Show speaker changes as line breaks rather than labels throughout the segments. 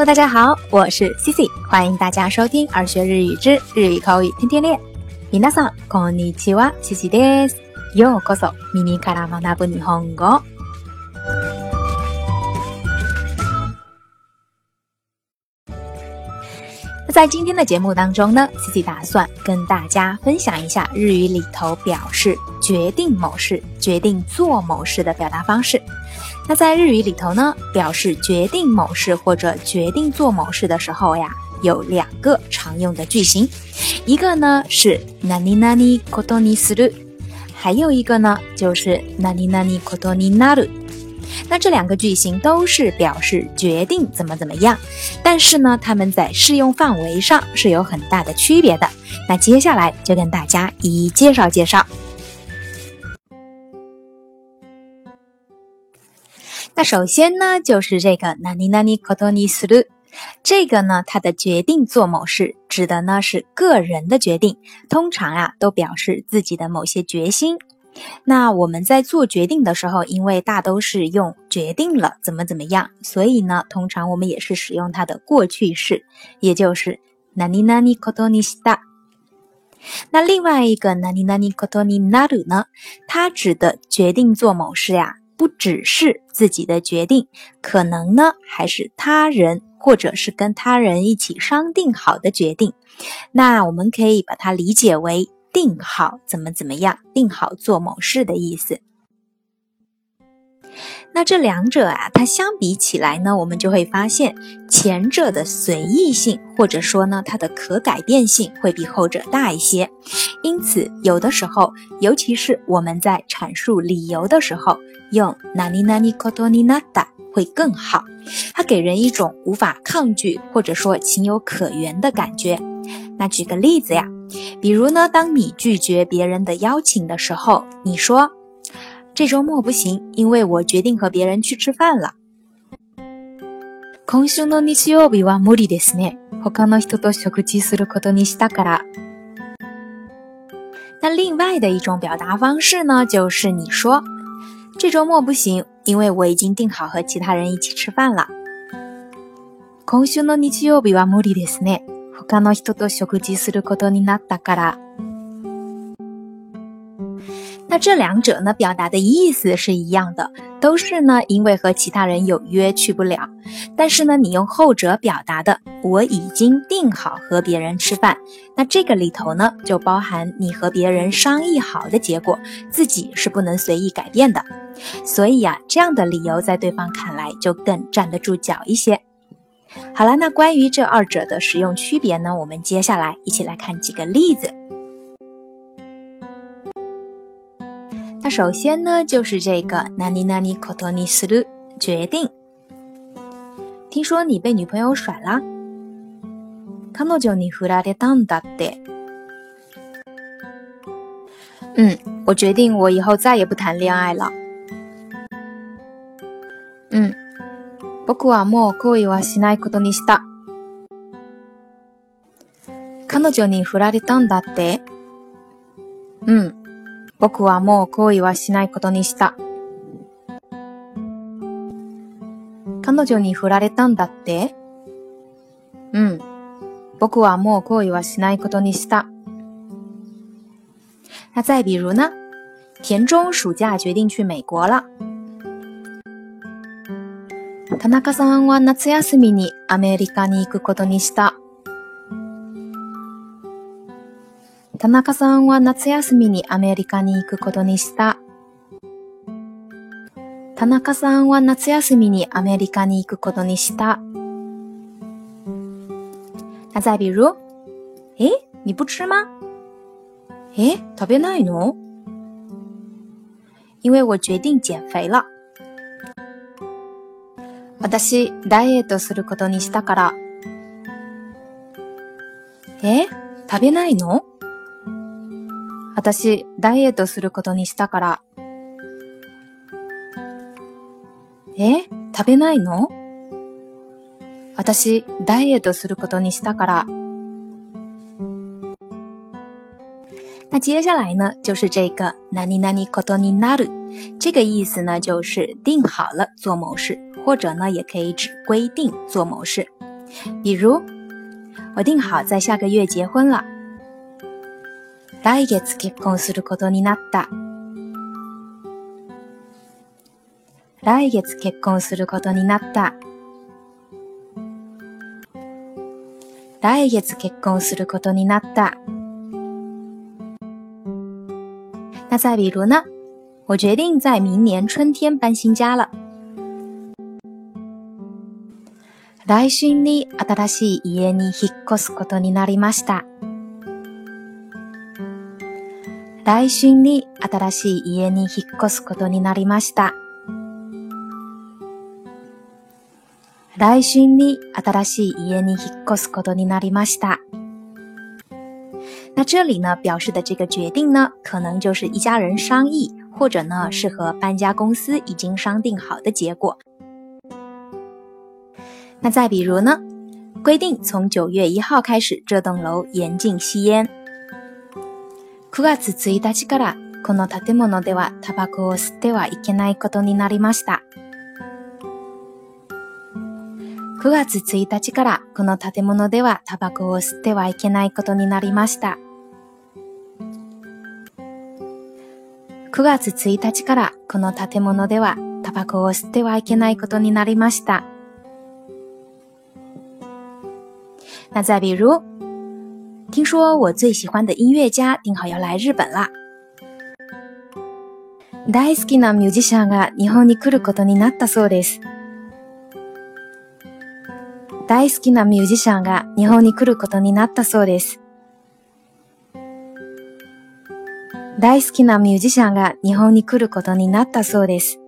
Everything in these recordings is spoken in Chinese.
Hello，大家好，我是 Cici，欢迎大家收听《耳学日语之日语口语天天练》。皆さんこんにちは，Cici です。ようこそ耳から学ぶ日本語。 在今天的节目当中呢，Cici 打算跟大家分享一下日语里头表示决定某事、决定做某事的表达方式。那在日语里头呢，表示决定某事或者决定做某事的时候呀，有两个常用的句型，一个呢是何々ことにする，还有一个呢就是何々ことになる。 那这两个句型都是表示决定怎么怎么样，但是呢，它们在适用范围上是有很大的区别的。那接下来就跟大家一一介绍介绍。那首先呢，就是这个何々ことにする，这个呢，它的决定做某事，指的呢是个人的决定，通常啊都表示自己的某些决心。 那我们在做决定的时候，因为大都是用决定了怎么怎么样，所以呢，通常我们也是使用它的过去式，也就是何々ことにした。那另外一个何々ことになる呢，它指的决定做某事呀，不只是自己的决定，可能呢还是他人或者是跟他人一起商定好的决定。那我们可以把它理解为。 定好怎么怎么样，定好做某事的意思。那这两者啊，它相比起来呢，我们就会发现前者的随意性，或者说呢，它的可改变性会比后者大一些。因此，有的时候，尤其是我们在阐述理由的时候，用哪里哪里可多尼那达会更好，它给人一种无法抗拒或者说情有可原的感觉。那举个例子呀。比如呢，当你拒绝别人的邀请的时候，你说这周末不行，因为我决定和别人去吃饭了。今週の日曜日は無理ですね。他の人と食事することにしたから。那另外的一种表达方式呢，就是你说这周末不行，因为我已经定好和其他人一起吃饭了。今週の日曜日は無理ですね。 他の人と食事することになったから。那这两者呢，表达的意思是一样的，都是呢，因为和其他人有约去不了。但是呢，你用后者表达的，我已经定好和别人吃饭。那这个里头呢，就包含你和别人商议好的结果，自己是不能随意改变的。所以呀，这样的理由在对方看来就更站得住脚一些。 好了，那关于这二者的使用区别呢？我们接下来一起来看几个例子。那首先呢，就是这个“何々ことにする”决定。听说你被女朋友甩了？彼女に振られたんだって。嗯，我决定我以後再也不談戀愛了。嗯。 僕はもう恋はしないことにした。彼女に振られたんだって？うん。僕はもう恋はしないことにした。彼女に振られたんだって？うん。僕はもう恋はしないことにした。那再比如呢？田中暑假决定去美国了。田中さんは夏休みにアメリカに行くことにした。田中さんは夏休みにアメリカに行くことにした。田中さんは夏休みにアメリカに行くことにした。那再比如，诶，你不吃吗？诶，食べないの？因为我决定减肥了。私、ダイエットすることにしたから。え？食べないの？私、ダイエットすることにしたから。え？食べないの？私、ダイエットすることにしたから。那接下来呢，就是这个“何々ことになる”。这个意思呢，就是定好了做某事。或者呢，也可以指规定做某事。 比如，我定好在下个月结婚了。来月結婚することになった。来月結婚することになった。来月結婚することになった。 那再比如呢？我决定在明年春天搬新家了。来春に新しい家に引っ越すことになりました。来春に新しい家に引っ越すことになりました。来春に新しい家に引っ越すことになりました。 那这里呢，表示的这个决定呢，可能就是一家人商议，或者呢，是和搬家公司已经商定好的结果。那再比如呢，规定从九月一号开始，这栋楼严禁吸烟。九月一日からこの建物ではタバコを吸ってはいけないことになりました。九月一日からこの建物ではタバコを吸ってはいけないことになりました。 九月一日からこの建物ではタバコを吸ってはいけないことになりました。那再比如，听说我最喜欢的音乐家定好要来日本啦。大好きなミュージシャンが日本に来ることになったそうです。大好きなミュージシャンが日本に来ることになったそうです。大好きなミュージシャンが日本に来ることになったそうです。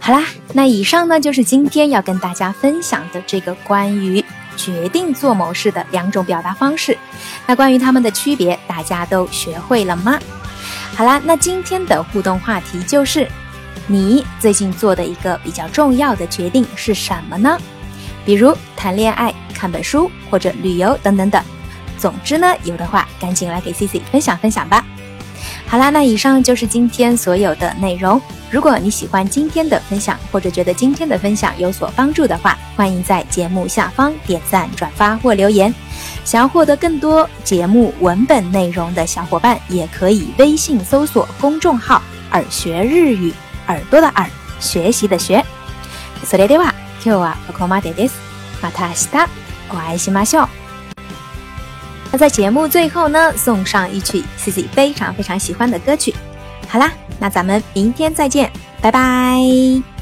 好啦，那以上呢就是今天要跟大家分享的这个关于决定做某事的两种表达方式。那关于它们的区别，大家都学会了吗？好啦，那今天的互动话题就是：你最近做的一个比较重要的决定是什么呢？ 比如谈恋爱、看本书或者旅游等等等。总之呢，有的话赶紧来给 C C 分享分享吧。好啦，那以上就是今天所有的内容。如果你喜欢今天的分享，或者觉得今天的分享有所帮助的话，欢迎在节目下方点赞、转发或留言。想要获得更多节目文本内容的小伙伴，也可以微信搜索公众号“耳学日语”，耳朵的耳，学习的学。それでは 今日はここまでです。また明日お会いしましょう。那在节目最后呢，送上一曲 C C 非常非常喜欢的歌曲。好啦，那咱们明天再见，拜拜。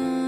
done.